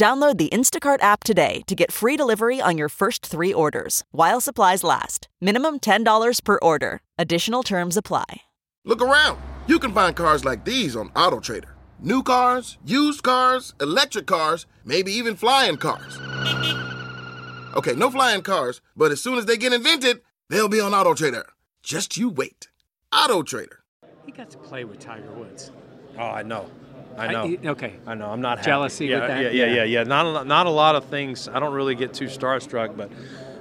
Download the Instacart app today to get free delivery on your first three orders while supplies last. Minimum $10 per order. Additional terms apply. Look around. You can find cars like these on AutoTrader. New cars, used cars, electric cars, maybe even flying cars. Okay, no flying cars, but as soon as they get invented, they'll be on AutoTrader. Just you wait. AutoTrader. He got to play with Tiger Woods. Oh, I know. I know. I- okay. I know. I'm not happy. Jealousy yeah, with that? Yeah, yeah, Yeah. yeah, yeah. Not a, not a lot of things. I don't really get too starstruck, but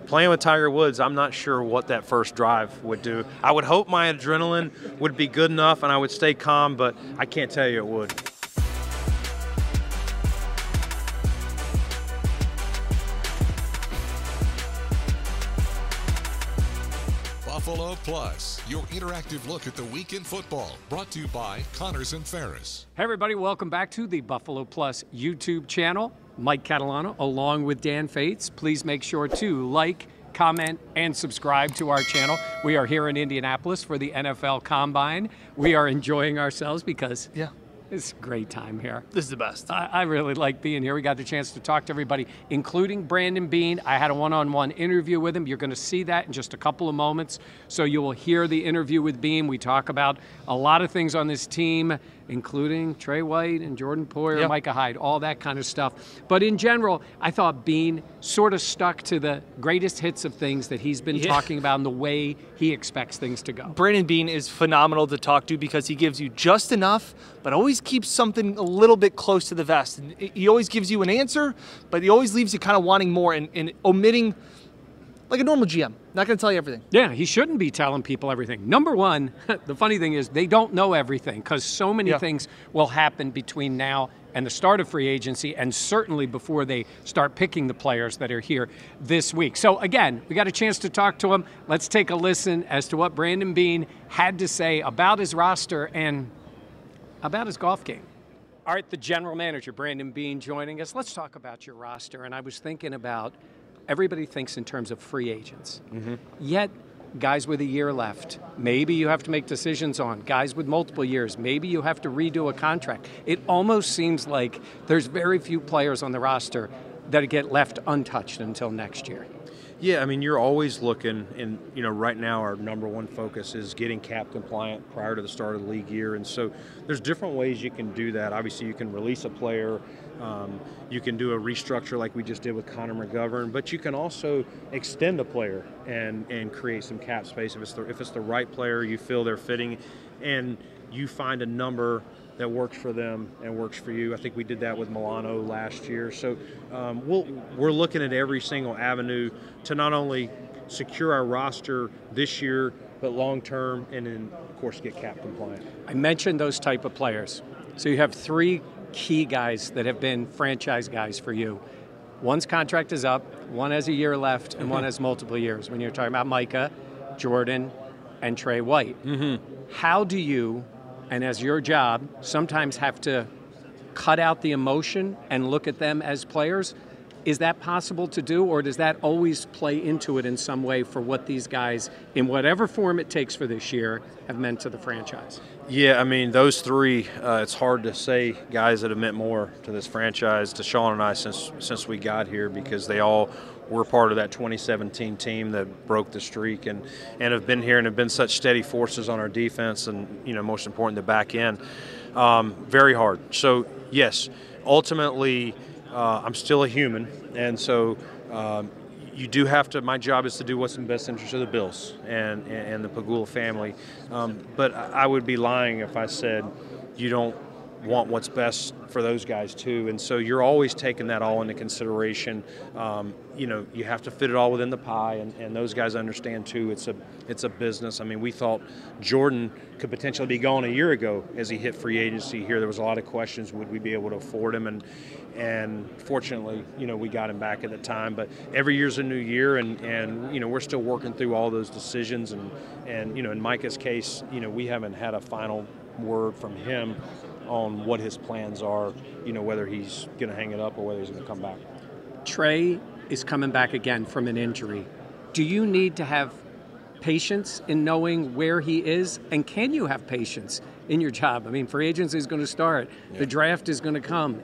playing with Tiger Woods, I'm not sure what that first drive would do. I would hope my adrenaline would be good enough and I would stay calm, but I can't tell you it would. Buffalo Plus, your interactive look at the week in football, brought to you by Connors and Ferris. Hey, everybody, welcome back to the Buffalo Plus YouTube channel. Mike Catalano along with Dan Fetes. Please make sure to like, comment, and subscribe to our channel. We are here in Indianapolis for the NFL Combine. We are enjoying ourselves because Yeah. It's a great time here. This is the best. I, I really like being here. We got the chance to talk to everybody, including Brandon Beane. I had a one on one interview with him. You're going to see that in just a couple of moments. So you will hear the interview with Beane. We talk about a lot of things on this team, including Tre White and Jordan Poyer, Yeah. Micah Hyde, all that kind of stuff. But in general, I thought Beane sort of stuck to the greatest hits of things that he's been Yeah. talking about and the way he expects things to go. Brandon Beane is phenomenal to talk to because he gives you just enough, but always keeps something a little bit close to the vest. And he always gives you an answer, but he always leaves you kind of wanting more and, and omitting, like a normal GM. Not going to tell you everything. Yeah, he shouldn't be telling people everything. Number one, the funny thing is they don't know everything because so many Yeah. things will happen between now and the start of free agency, and certainly before they start picking the players that are here this week. So, again, we got a chance to talk to him. Let's take a listen as to what Brandon Beane had to say about his roster and about his golf game. All right, the general manager, Brandon Beane, joining us. Let's talk about your roster. And I was thinking about everybody thinks in terms of free agents. Mm-hmm. Yet, guys with a year left, maybe you have to make decisions on. Guys with multiple years, maybe you have to redo a contract. It almost seems like there's very few players on the roster that get left untouched until next year. Yeah, I mean, you're always looking, and you know, right now our number one focus is getting cap compliant prior to the start of the league year, and so there's different ways you can do that. Obviously, you can release a player, um, you can do a restructure like we just did with Connor McGovern, but you can also extend a player and and create some cap space if it's the if it's the right player you feel they're fitting, and you find a number that works for them and works for you. I think we did that with Milano last year. So um, we'll, we're looking at every single avenue to not only secure our roster this year, but long term, and then of course get cap compliant. I mentioned those type of players. So you have three key guys that have been franchise guys for you. One's contract is up, one has a year left, and one mm-hmm. has multiple years. When you're talking about Micah, Jordan, and Tre White, mm-hmm. how do you, and as your job, sometimes have to cut out the emotion and look at them as players? Is that possible to do, or does that always play into it in some way for what these guys, in whatever form it takes for this year, have meant to the franchise? Yeah, I mean those three. Uh, it's hard to say guys that have meant more to this franchise to Sean and I since since we got here because they all were part of that 2017 team that broke the streak and and have been here and have been such steady forces on our defense and you know most important the back end. Um, very hard. So yes, ultimately uh, I'm still a human and so. Um, you do have to. My job is to do what's in the best interest of the Bills and and, the Pegula family. Um, but I would be lying if I said you don't want what's best for those guys too. And so you're always taking that all into consideration. Um, you know, you have to fit it all within the pie, and, and those guys understand too. It's a it's a business. I mean, we thought Jordan could potentially be gone a year ago as he hit free agency here. There was a lot of questions: would we be able to afford him? And and fortunately, you know, we got him back at the time. But every year's a new year, and and you know, we're still working through all those decisions. And and you know, in Micah's case, you know, we haven't had a final word from him on what his plans are, you know, whether he's going to hang it up or whether he's going to come back. Tre is coming back again from an injury. Do you need to have patience in knowing where he is? And can you have patience in your job? I mean, free agency is going to start, yeah. the draft is going to come.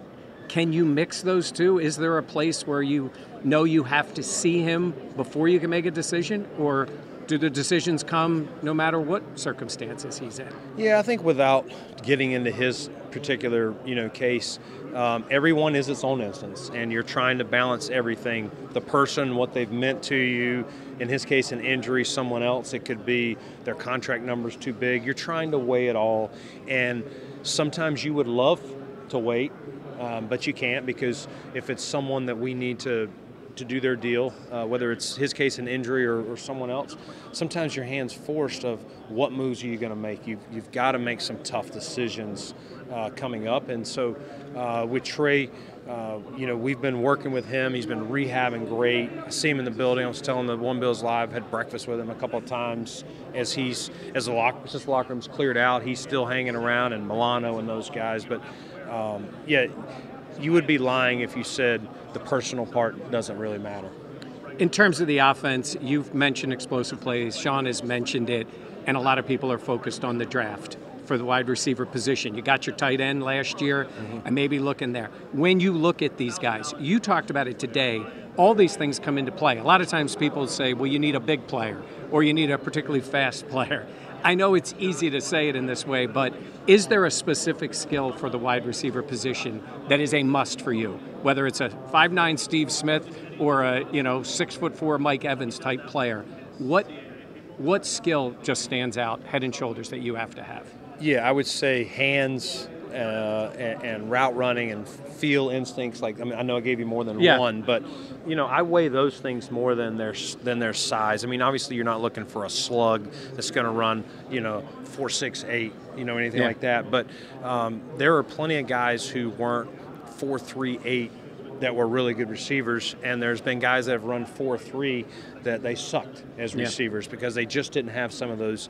Can you mix those two? Is there a place where you know you have to see him before you can make a decision? Or do the decisions come no matter what circumstances he's in? Yeah, I think without getting into his particular you know case, um, everyone is its own instance, and you're trying to balance everything: the person, what they've meant to you. In his case, an injury, someone else. It could be their contract number's too big. You're trying to weigh it all, and sometimes you would love to wait, um, but you can't because if it's someone that we need to to do their deal, uh, whether it's his case an injury or, or, someone else, sometimes your hand's forced of what moves are you going to make. You've, you've got to make some tough decisions uh, coming up. And so uh, with Tre, uh, you know, we've been working with him. He's been rehabbing great. I see him in the building. I was telling the One Bills Live, had breakfast with him a couple of times as he's as the lock since the locker room's cleared out. He's still hanging around, and Milano and those guys. But um, yeah, you would be lying if you said the personal part doesn't really matter. In terms of the offense, you've mentioned explosive plays. Sean has mentioned it, and a lot of people are focused on the draft for the wide receiver position. You got your tight end last year, mm-hmm. and maybe looking there. When you look at these guys, you talked about it today. All these things come into play. A lot of times people say, well, you need a big player or you need a particularly fast player. I know it's easy to say it in this way, but is there a specific skill for the wide receiver position that is a must for you? Whether it's a five nine Steve Smith or a you know six foot four Mike Evans type player, what what skill just stands out head and shoulders that you have to have? Yeah, I would say hands uh, and, and, route running and feel instincts. Like I mean, I know I gave you more than yeah. one, but you know, I weigh those things more than their than their size. I mean, obviously, you're not looking for a slug that's going to run, you know, four, six, eight, you know, anything yeah. like that. But um, there are plenty of guys who weren't four, three, eight that were really good receivers, and there's been guys that have run four three that they sucked as yeah. receivers because they just didn't have some of those,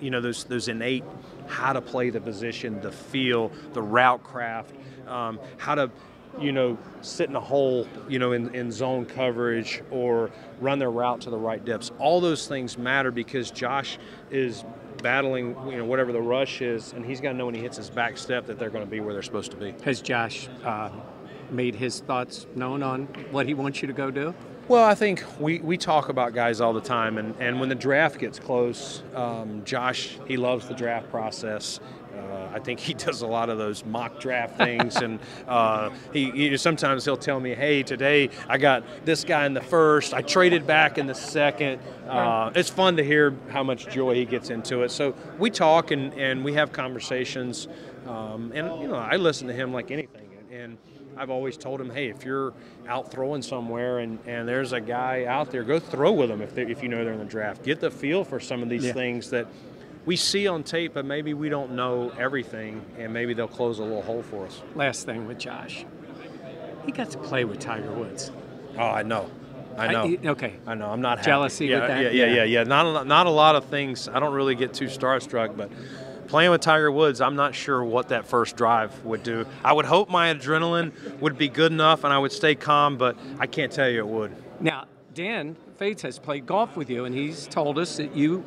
you know, those those innate how to play the position, the feel, the route craft, um, how to you know, sit in a hole, you know, in, in zone coverage or run their route to the right depths. All those things matter because Josh is battling, you know, whatever the rush is, and he's got to know when he hits his back step that they're going to be where they're supposed to be. Has Josh uh, made his thoughts known on what he wants you to go do? Well, I think we, we talk about guys all the time, and, and when the draft gets close, um, Josh, he loves the draft process. Uh, I think he does a lot of those mock draft things, and uh, he, he, sometimes he'll tell me, "Hey, today I got this guy in the first. I traded back in the second. Uh, it's fun to hear how much joy he gets into it. So we talk and, and we have conversations, um, and you know I listen to him like anything, and I've always told him, hey, if you're out throwing somewhere and, and there's a guy out there, go throw with them if, if you know they're in the draft. Get the feel for some of these yeah. things that we see on tape, but maybe we don't know everything, and maybe they'll close a little hole for us. Last thing with Josh, he got to play with Tiger Woods. Oh, I know. I know. I, okay. I know. I'm not happy. jealousy yeah, with that. Yeah, yeah, yeah, yeah, yeah. Not a, not a lot of things. I don't really get too starstruck, but playing with Tiger Woods, I'm not sure what that first drive would do. I would hope my adrenaline would be good enough and I would stay calm, but I can't tell you it would. Now, Dan Fetes has played golf with you, and he's told us that you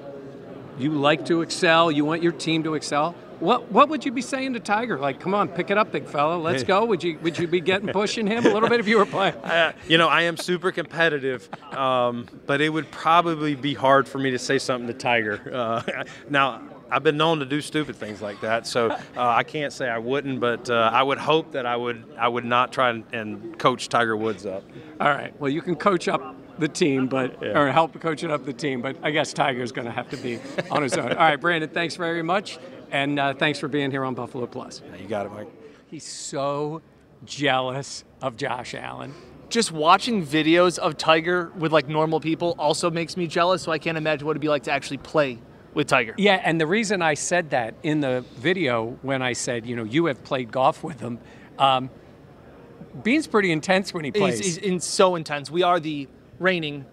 you like to excel. You want your team to excel. What what would you be saying to Tiger? Like, come on, pick it up, big fella. Let's go. Would you would you be getting pushing him a little bit if you were playing? Uh, you know, I am super competitive, um, but it would probably be hard for me to say something to Tiger. Uh, now, I've been known to do stupid things like that, so uh, I can't say I wouldn't, but uh, I would hope that I would I would not try and, and, coach Tiger Woods up. All right. Well, you can coach up the team, but yeah. or help coach it up the team, but I guess Tiger's going to have to be on his own. All right, Brandon. Thanks very much. And uh, thanks for being here on Buffalo Plus. Yeah, you got it, Mike. He's so jealous of Josh Allen. Just watching videos of Tiger with like normal people also makes me jealous. So I can't imagine what it'd be like to actually play with Tiger. Yeah, and the reason I said that in the video when I said, you know, you have played golf with him, um, Beane's pretty intense when he plays. He's, he's in so intense. We are the reigning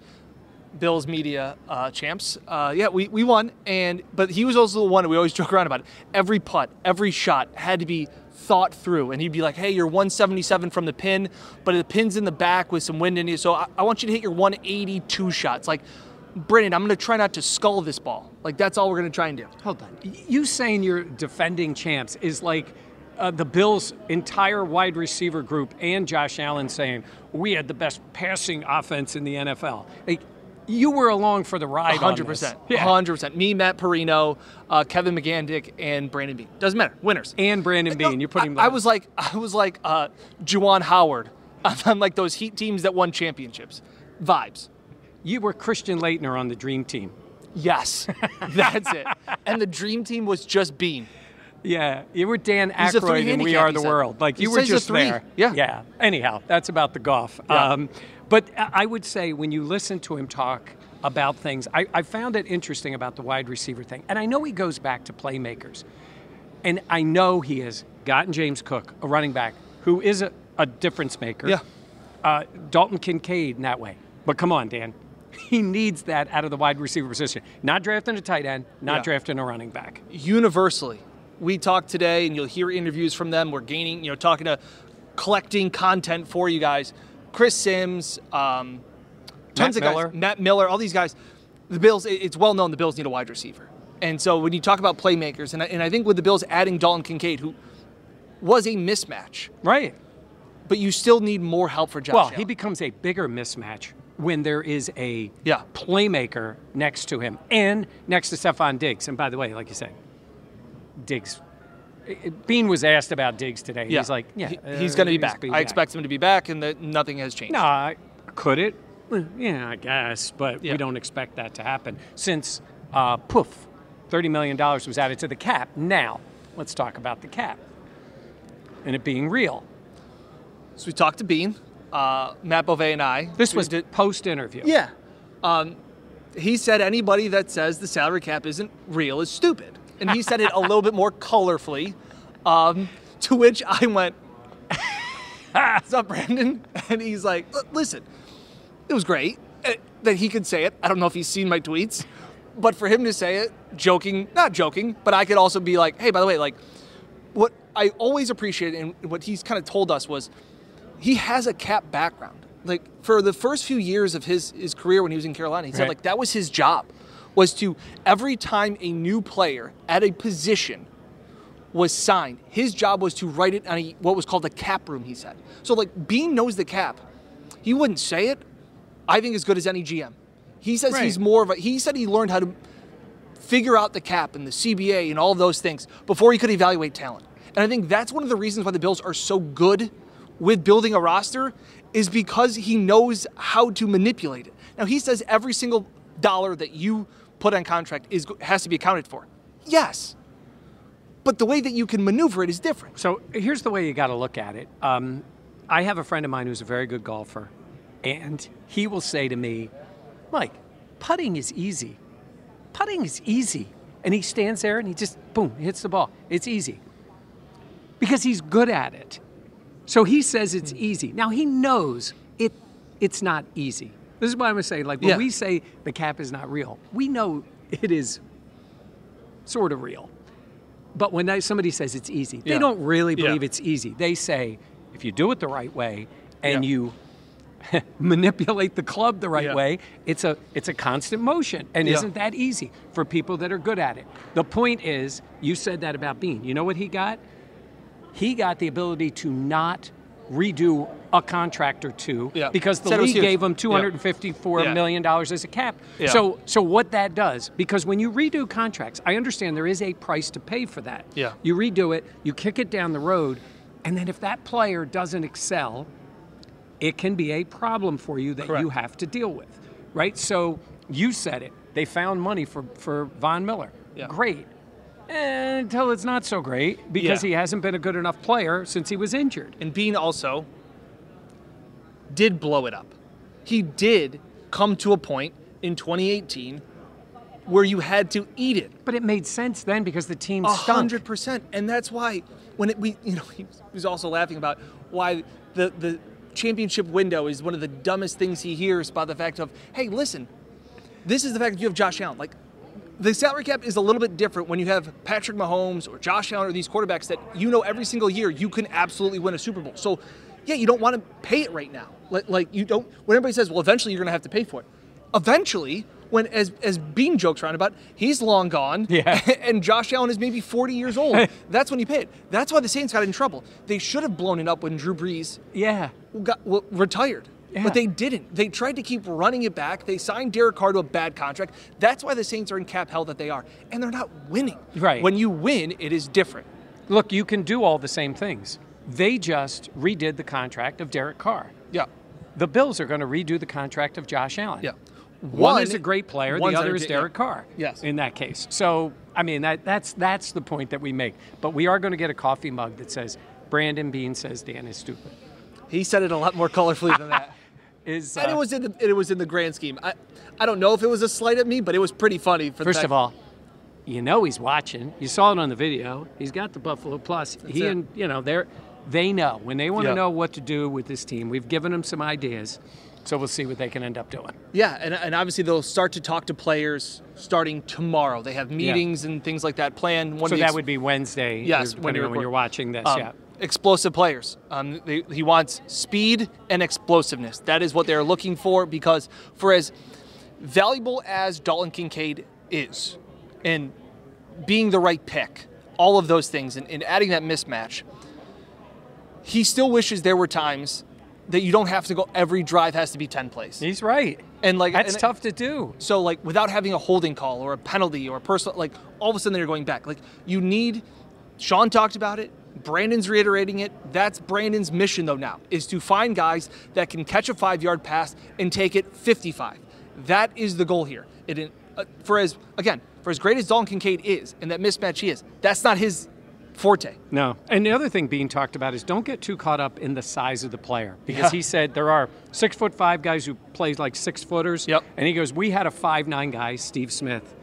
Bills media uh, champs. Uh, yeah, we, we won, and but he was also the one we always joke around about it. Every putt, every shot had to be thought through, and he'd be like, "Hey, you're 177 from the pin, but the pin's in the back with some wind in you, so I, I want you to hit your 182 shots." Like, Brennan, I'm going to try not to skull this ball. Like that's all we're going to try and do. Hold on, you saying you're defending champs is like. Uh, the Bills' entire wide receiver group and Josh Allen saying we had the best passing offense in the NFL. Like, you were along for the ride. hundred percent, hundred percent. Me, Matt Perino, uh, Kevin McGandick, and Brandon Beane. Doesn't matter. Winners. And Brandon Beane. You're putting. I, I, was like, I was like, uh, Juwan Howard on like those Heat teams that won championships. Vibes. You were Christian Laettner on the Dream Team. Yes, that's it. And the Dream Team was just Beane. Yeah, you were Dan Aykroyd and We Are the World. Like you were just there. Yeah. Yeah. Anyhow, that's about the golf. Yeah. Um, but I would say when you listen to him talk about things, I, I found it interesting about the wide receiver thing. And I know he goes back to playmakers. And I know he has gotten James Cook, a running back, who is a, a difference maker. Yeah. Uh, Dalton Kincaid in that way. But come on, Dan. He needs that out of the wide receiver position. Not drafting a tight end, not Yeah. drafting a running back. universally. We talked today, and you'll hear interviews from them. We're gaining, you know, talking to collecting content for you guys. Chris Sims, um, tons Matt of Miller. guys, Matt Miller, all these guys. The Bills, it's well known the Bills need a wide receiver. And so when you talk about playmakers, and I, and I think with the Bills adding Dalton Kincaid, who was a mismatch, Right. but you still need more help for Josh. Well, Allen. he becomes a bigger mismatch when there is a Yeah. playmaker next to him and next to Stefon Diggs. And by the way, like you said, Diggs. Beane was asked about Diggs today. yeah. He's like, yeah, He- uh, he's going to be back. be I expect him to be back, and that nothing has changed. No, I- could it? Yeah, I guess, but Yeah. we don't expect that to happen since uh, poof, thirty million dollars was added to the cap. Now, let's talk about the cap and it being real. So we talked to Beane, uh, Matt Bove, and I. This was post interview. Yeah. Um, he said anybody that says the salary cap isn't real is stupid. And he said it a little bit more colorfully. Um, to which I went, What's up, Brandon? And he's like, Listen, it was great uh, that he could say it. I don't know if he's seen my tweets, but for him to say it, joking, not joking, but I could also be like, Hey, by the way, like, what I always appreciated and what he's kind of told us was he has a cap background. Like for the first few years of his his career when he was in Carolina, he said like that was his job was to every time a new player at a position was signed, his job was to write it on a, what was called a cap room. He said so. Like Beane knows the cap. He wouldn't say it. I think as good as any GM. He says Right. he's more of a. He said he learned how to figure out the cap and the CBA and all those things before he could evaluate talent. And I think that's one of the reasons why the Bills are so good with building a roster is because he knows how to manipulate it. Now he says every single dollar that you put on contract is has to be accounted for. Yes. But the way that you can maneuver it is different. So here's the way you got to look at it. Um, I have a friend of mine who's a very good golfer, and he will say to me, Mike, putting is easy. Putting is easy. And he stands there and he just, boom, hits the ball. It's easy. Because he's good at it. So he says it's hmm. easy. Now he knows it it's not easy. This is what I'm gonna say. Like when Yeah. we say the cap is not real, we know it is sort of real. But when I- somebody says it's easy, they Yeah. don't really Yeah. believe it's easy. They say if you do it the right way and Yeah. you manipulate the club the right Yeah. way, it's a it's a constant motion. And Yeah. isn't that easy for people that are good at it? The point is, you said that about Beane. You know what he got? He got the ability to not redo a contract or two Yeah. because the Said league gave him two hundred and fifty-four Yeah. million dollars as a cap. Yeah. So so what that does, because when you redo contracts, I understand there is a price to pay for that. Yeah. You redo it, you kick it down the road, and then if that player doesn't excel, it can be a problem for you that Correct. you have to deal with. Right? So you said it. They found money for, for Von Miller. Yeah. Great. Until it's not so great because Yeah. he hasn't been a good enough player since he was injured. And Beane also did blow it up. He did come to a point in 2018 where you had to eat it. But it made sense then because the team stunk. hundred percent, and that's why when it, we, you know, he was also laughing about why the the championship window is one of the dumbest things he hears by the fact of, hey, listen, this is the fact that you have Josh Allen. Like, the salary cap is a little bit different when you have Patrick Mahomes or Josh Allen or these quarterbacks that you know every single year you can absolutely win a Super Bowl. So, yeah, you don't want to pay it right now. Like, like you don't. When everybody says, well, eventually you're going to have to pay for it. Eventually, when as as Beane jokes around about, he's long gone. Yeah. and Josh Allen is maybe 40 years old. That's when you pay it. That's why the Saints got in trouble. They should have blown it up when Drew Brees Yeah. got well, retired. Yeah. But they didn't. They tried to keep running it back. They signed Derek Carr to a bad contract. That's why the Saints are in cap hell that they are. And they're not winning. Right. When you win, it is different. Look, you can do all the same things. They just redid the contract of Derek Carr. Yeah. The Bills are going to redo the contract of Josh Allen. Yeah. One, One- is a great player, the other is Derek yeah. Carr. Yes. In that case. So, I mean, that, that's that's the point that we make. But we are going to get a coffee mug that says Brandon Beane says Dan is stupid. He said it a lot more colorfully than that. Is and uh, it was in the it was in the grand scheme. I I don't know if it was a slight at me, but it was pretty funny. For First of all, you know he's watching. You saw it on the video. He's got the Buffalo Plus. he it. and you know they're they know when they want to Yeah. know what to do with this team. We've given them some ideas, so we'll see what they can end up doing. Yeah, and, and obviously they'll start to talk to players starting tomorrow. They have meetings and things like that planned. One so that ex- would be Wednesday. Yes, when you're when you're watching this. um, yeah. Explosive players. Um, they, he wants speed and explosiveness. That is what they're looking for because for as valuable as Dalton Kincaid is, and being the right pick, all of those things, and, and adding that mismatch, he still wishes there were times that you don't have to go. Every drive has to be ten plays, He's right. and like That's and- tough to do. so like without having a holding call or a penalty or a personal like all of a sudden you're going back. Like you need Sean talked about it. Brandon's reiterating it. That's Brandon's mission though now is to find guys that can catch a 5-yard pass and take it 55. That is the goal here. It uh, for as again, for as great as Dalton Kincaid is and that mismatch he is, that's not his forte. No. And the other thing being talked about is don't get too caught up in the size of the player because Yeah. he said there are six foot five guys who play like six footers. Yep. And he goes, we had a five nine guy, Steve Smith,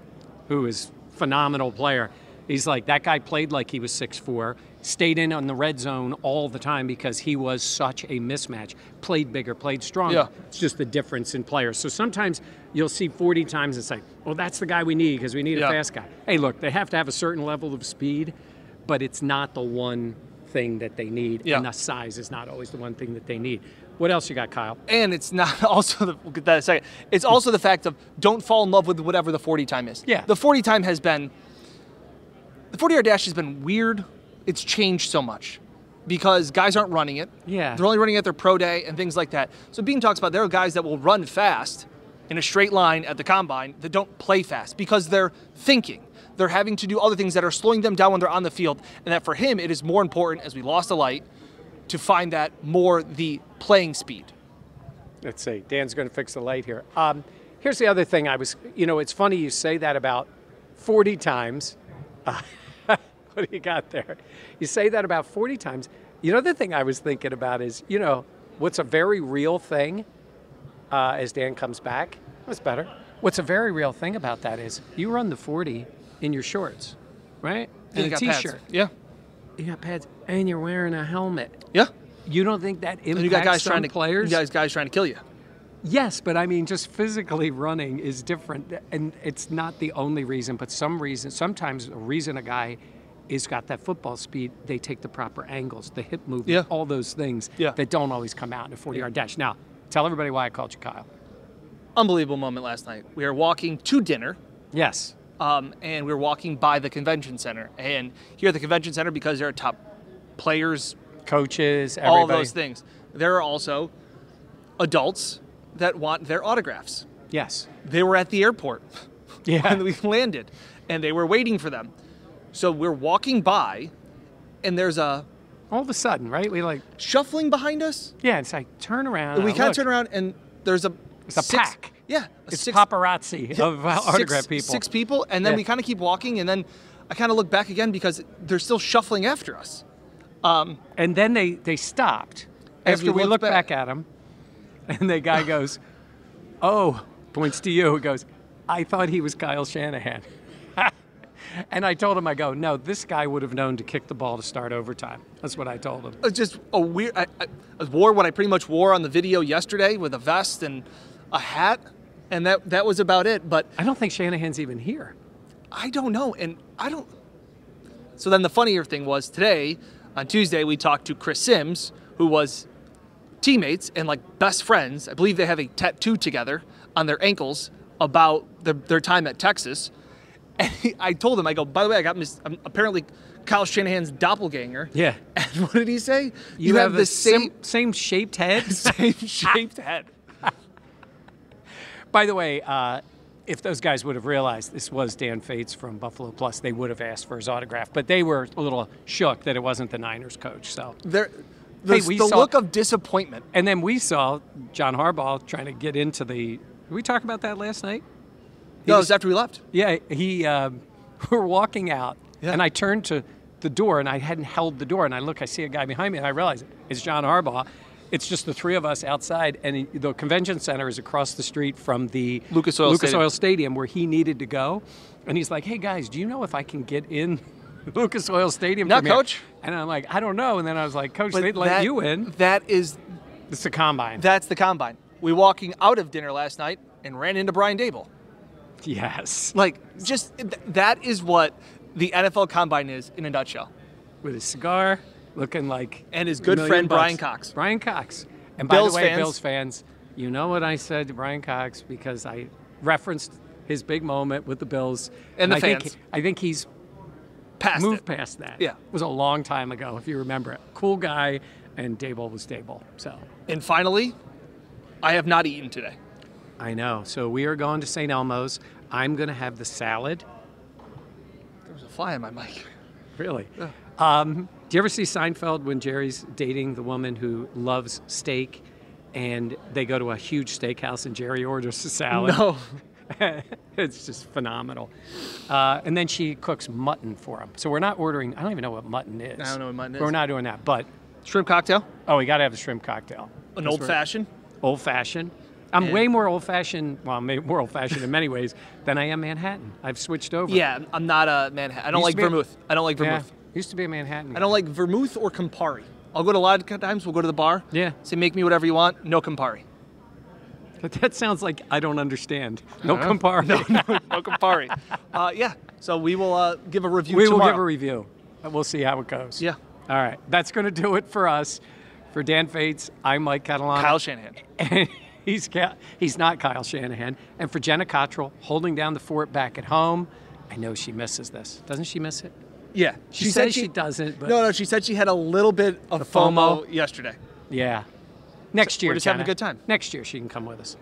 who is phenomenal player. He's like that guy played like he was six four, stayed in on the red zone all the time because he was such a mismatch. Played bigger, played stronger. Yeah. It's just the difference in players. So sometimes you'll see 40 times and say, well, that's the guy we need because we need Yeah. a fast guy. Hey, look, they have to have a certain level of speed, but it's not the one thing that they need. Yeah. And the size is not always the one thing that they need. What else you got, Kyle? And it's not also the, we'll get that a second. It's also the fact of don't fall in love with whatever the 40 time is. Yeah. The 40 time has been the 40 yard dash has been weird. It's changed so much because guys aren't running it. Yeah. They're only running at their pro day and things like that. So Beane talks about there are guys that will run fast in a straight line at the combine that don't play fast because they're thinking. They're having to do other things that are slowing them down when they're on the field. And that for him, it is more important as we lost a light to find that more the playing speed. Let's see. Dan's going to fix the light here. Um, here's the other thing I was, you know, it's funny you say that about 40 times. Uh, what do you got there? You say that about 40 times. You know, the thing I was thinking about is, you know, what's a very real thing uh, as Dan comes back? That's better. What's a very real thing about that is you run the 40 in your shorts, right? And and you a got t-shirt. Yeah. You got pads, and you're wearing a helmet. Yeah. You don't think that impacts And you got guys trying to players? You guys guys trying to kill you. Yes, but I mean, just physically running is different, and it's not the only reason. But some reason, sometimes a reason a guy is got that football speed, they take the proper angles, the hip movement, Yeah. all those things Yeah. that don't always come out in a 40-yard dash. Now, tell everybody why I called you Kyle. Unbelievable moment last night. We are walking to dinner, Yes, um, and we were walking by the convention center. And here at the convention center, because there are top players, coaches, everybody. all those things, there are also adults that want their autographs. Yes, They were at the airport yeah, when we landed, and they were waiting for them. So we're walking by, and there's a all of a sudden, right? We like, shuffling behind us. yeah, it's like turn around. And we uh, kind of turn around, and there's a It's a six- pack. Yeah, a It's six- paparazzi of uh, six- autograph people. Six people, and then Yeah. we kind of keep walking, and then I kind of look back again because they're still shuffling after us. And then they, they stopped after we we, looked looked back. back. at him. And the guy goes, Oh, points to you. He goes, I thought he was Kyle Shanahan. And I told him, I go, No, this guy would have known to kick the ball to start overtime. That's what I told him. It's just a weird. I, I, wore what I pretty much wore on the video yesterday with a vest and a hat, and that that was about it. But I don't think Shanahan's even here. I don't know, and I don't. So then the funnier thing was today, on Tuesday, we talked to Chris Sims, who was teammates and like best friends. I believe they have a tattoo together on their ankles about their, their time at Texas. And he, I told him, I go, by the way, I got mis- I'm apparently Kyle Shanahan's doppelganger. Yeah. And what did he say? You, have, the the same same, same shaped head. same shaped head. By the way, uh, if those guys would have realized this was Dan Fetes from Buffalo Plus, they would have asked for his autograph. But they were a little shook that it wasn't the Niners coach. So, There, the, Hey, the saw- look of disappointment. and then we saw John Harbaugh trying to get into the. Did we talk about that last night? No, it was after we left. Yeah, he. Um, we're walking out, Yeah. and I turned to the door, and I hadn't held the door, and I look, I see a guy behind me, and I realize it's John Harbaugh. It's just the three of us outside, and he, the convention center is across the street from the Lucas Oil Lucas Stadium. Oil Stadium where he needed to go, and he's like, "Hey guys, do you know if I can get in Lucas Oil Stadium?" No, from here?" Coach. And I'm like, "I don't know," and then I was like, "Coach, But they'd let you in. That is It's a combine." That's the combine. We walking out of dinner last night and ran into Brian Daboll. yes, Like, just th- that is what the NFL combine is in a nutshell. with his cigar, looking like And his good friend, Bryan. Cox. Bryan Cox. And by the way, fans- Bills fans, you know what I said to Bryan Cox because I referenced his big moment with the Bills And the I think- fans. I think he's Past moved it. past that. Yeah. it was a long time ago, if you remember it. Cool guy, and Daboll was Daboll. So And finally, I have not eaten today. I know. So we are going to St. Elmo's. I'm going to have the salad. There was a fly on my mic. Really? Um, do you ever see Seinfeld when Jerry's dating the woman who loves steak, and they go to a huge steakhouse and Jerry orders a salad? No. it's just phenomenal. Uh, and then she cooks mutton for him. So we're not ordering. I don't even know what mutton is. I don't know what mutton is. We're not doing that. But Shrimp cocktail, oh, we got to have the shrimp cocktail. An old fashioned. Old fashioned. I'm And- way more old fashioned. Well, I'm more old fashioned in many ways than I am Manhattan. I've switched over. Yeah, I'm not a Manhattan. I don't Used like to be a- vermouth. I don't like Yeah. vermouth. Used to be a Manhattan. I don't like vermouth or Campari. I'll go to a lot of times. We'll go to the bar. Yeah. Say, make me whatever you want. No Campari. But that sounds like I don't understand. No Campari. No, no no Campari. uh, yeah. So we will uh, give a review we tomorrow. will give a review. We'll see how it goes. Yeah. All right. That's going to do it for us. For Dan Fetes, I'm Mike Catalano. Kyle Shanahan. He's, he's not Kyle Shanahan. And for Jenna Cottrell, holding down the fort back at home, I know she misses this. Doesn't she miss it? Yeah. She, says she, doesn't, but No, no. She said she had a little bit of FOMO, FOMO? yesterday. yeah. Next year, we're just having a good time. Next year, she can come with us.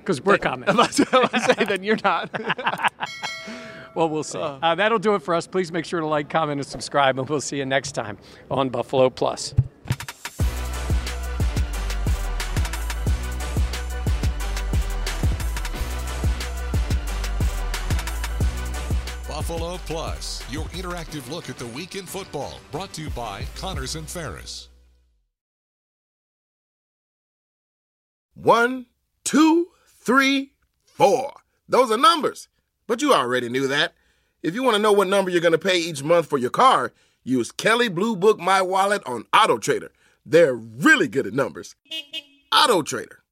Because we're coming. I'm about to I'm about to say then you're not. Well, we'll see. Uh, that'll do it for us. Please make sure to like, comment, and subscribe, and we'll see you next time on Buffalo Plus. Buffalo Plus, your interactive look at the week in football, brought to you by Connors and Ferris. One, two, three, four. Those are numbers. But you already knew that. If you want to know what number you're going to pay each month for your car, use Kelley Blue Book My Wallet on Auto Trader. They're really good at numbers. Auto Trader.